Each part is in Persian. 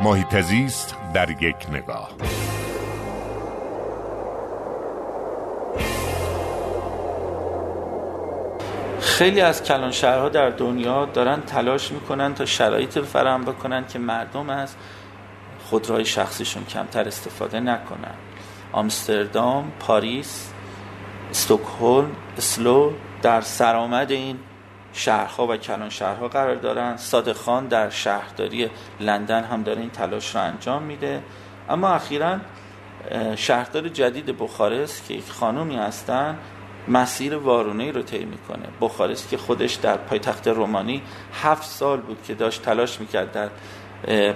محیط زیست در یک نگاه. خیلی از کلان شهرها در دنیا دارن تلاش می‌کنن تا شرایط فراهم بکنن که مردم از خودروهای شخصیشون کمتر استفاده نکنن. آمستردام، پاریس، استکهلم، اسلو در سرآمد این شهرها و کلان شهرها قرار دارن. صادق خان در شهرداری لندن هم داره این تلاش رو انجام میده. اما اخیرا شهردار جدید بخارست که یک خانومی هستن مسیر وارونه رو طی می‌کنه. بخارست که خودش در پایتخت رومانی هفت سال بود که داشت تلاش می‌کرد در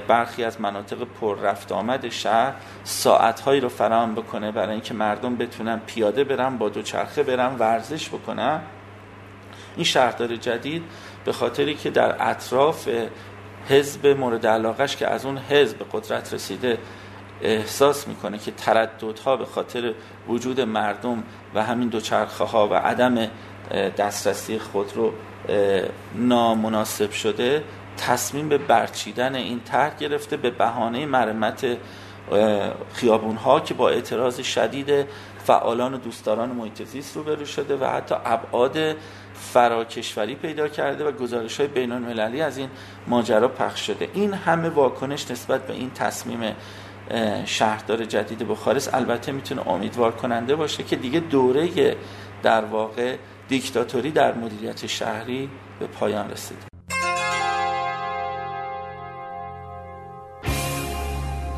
برخی از مناطق پر رفت آمد شهر ساعتهایی رو فراهم بکنه برای اینکه مردم بتونن پیاده برن با دوچرخه برن ورزش بکنن. این شهردار جدید به خاطری که در اطراف حزب مورد علاقش که از اون حزب قدرت رسیده احساس می‌کنه که ترددها به خاطر وجود مردم و همین دوچرخه ها و عدم دسترسی خود رو نامناسب شده تصمیم به برچیدن این طرح گرفته به بهانه مرمت خیابون ها که با اعتراض شدید فعالان و دوستداران محیط زیست روبرو شده و حتی ابعاد فراکشوری پیدا کرده و گزارش های بین المللی از این ماجرا پخش شده. این همه واکنش نسبت به این تصمیم شهردار جدید بخارست البته می‌تونه امیدوار کننده باشه که دیگه دوره در واقع دیکتاتوری در مدیریت شهری به پایان رسیده.